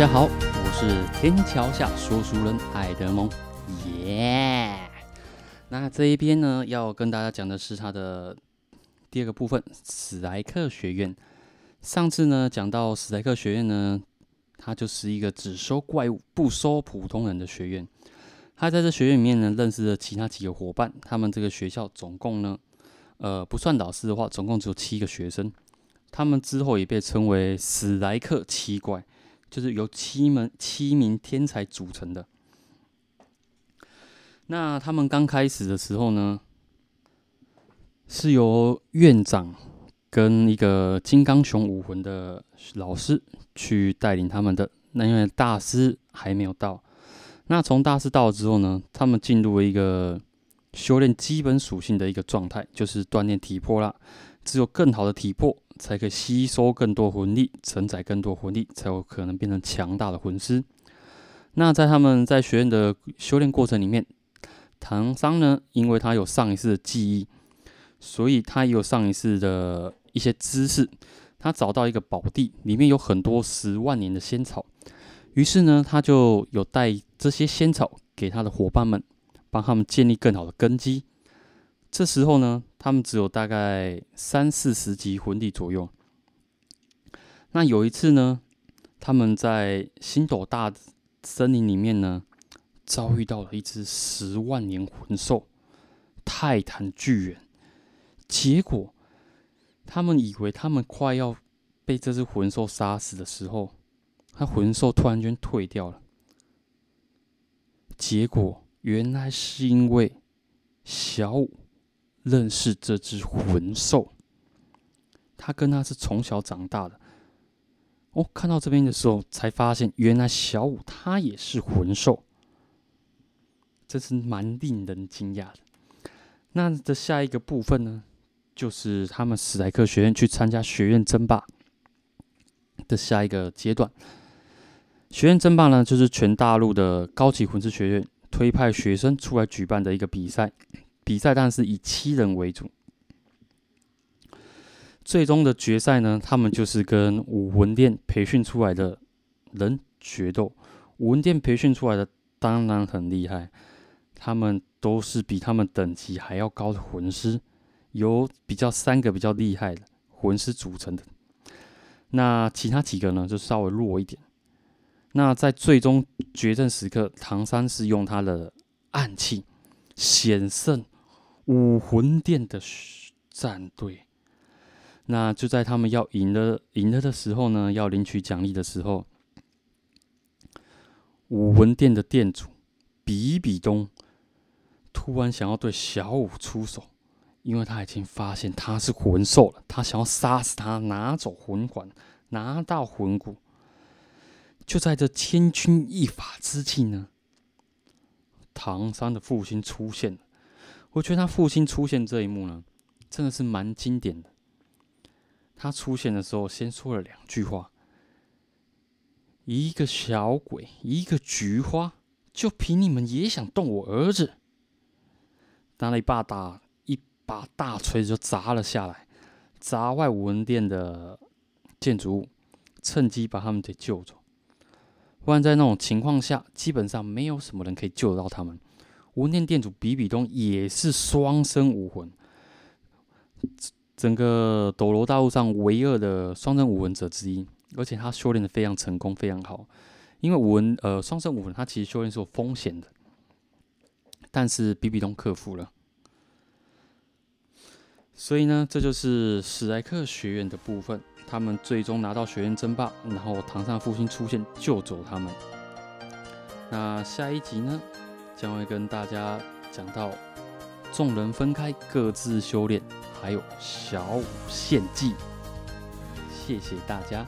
大家好，我是天桥下说书人艾德蒙，耶、那这一边呢，要跟大家讲的是他的第二个部分——史莱克学院。上次呢，讲到史莱克学院呢，它就是一个只收怪物不收普通人的学院。他在这学院里面呢，认识了其他几个伙伴。他们这个学校总共呢，呃，不算导师的话，总共只有七个学生。他们之后也被称为史莱克七怪。就是由七门七名天才组成的。那他们刚开始的时候呢，是由院长跟一个金刚熊武魂的老师去带领他们的。那因为大师还没有到，那从大师到了之后呢，他们进入了一个修炼基本属性的一个状态，就是锻炼体魄啦。只有更好的体魄，才可以吸收更多魂力，承载更多魂力，才有可能变成强大的魂师。那在他们在学院的修炼过程里面，唐三呢，因为他有上一世的记忆，所以他也有上一世的一些知识。他找到一个宝地，里面有很多十万年的仙草，于是呢，他就有带这些仙草给他的伙伴们，帮他们建立更好的根基。这时候呢，他们只有大概三四十级魂力左右。那有一次呢，他们在星斗大森林里面呢，遭遇到了一只十万年魂兽——泰坦巨猿。结果，他们以为他们快要被这只魂兽杀死的时候，他魂兽突然间退掉了。结果，原来是因为小五。认识这只魂兽，他跟他是从小长大的。哦，看到这边的时候，才发现原来小五他也是魂兽，这是蛮令人惊讶的。那这下一个部分呢，就是他们史莱克学院去参加学院争霸的下一个阶段。学院争霸呢，就是全大陆的高级魂师学院推派学生出来举办的一个比赛。比赛当然是以七人为主，最终的决赛呢，他们就是跟武魂殿培训出来的人决斗。武魂殿培训出来的当然很厉害，他们都是比他们等级还要高的魂师，由比较三个比较厉害的魂师组成的。那其他几个呢，就稍微弱一点。那在最终决战时刻，唐三是用他的暗器险胜。武魂殿的战队，那就在他们要赢了赢了的时候呢，要领取奖励的时候，武魂殿的殿主比比东突然想要对小五出手，因为他已经发现他是魂兽了，他想要杀死他，拿走魂环，拿到魂骨。就在这千钧一发之际呢，唐三的父亲出现了。我觉得他父亲出现这一幕呢，真的是蛮经典的。他出现的时候，先说了两句话：“一个小鬼，一个菊花，就凭你们也想动我儿子？”拿了一把大一把大锤子就砸了下来，砸坏武魂殿的建筑物，趁机把他们给救走。不然在那种情况下，基本上没有什么人可以救得到他们。无念殿殿主比比东也是双生武魂，整个斗罗大陆上唯二的双生武魂者之一，而且他修炼的非常成功，非常好。因为武魂呃双生武魂，他其实修炼是有风险的，但是比比东克服了。所以呢，这就是史莱克学院的部分，他们最终拿到学院争霸，然后唐三父亲出现救走他们。那下一集呢？将会跟大家讲到众人分开各自修炼，还有小舞献祭。谢谢大家。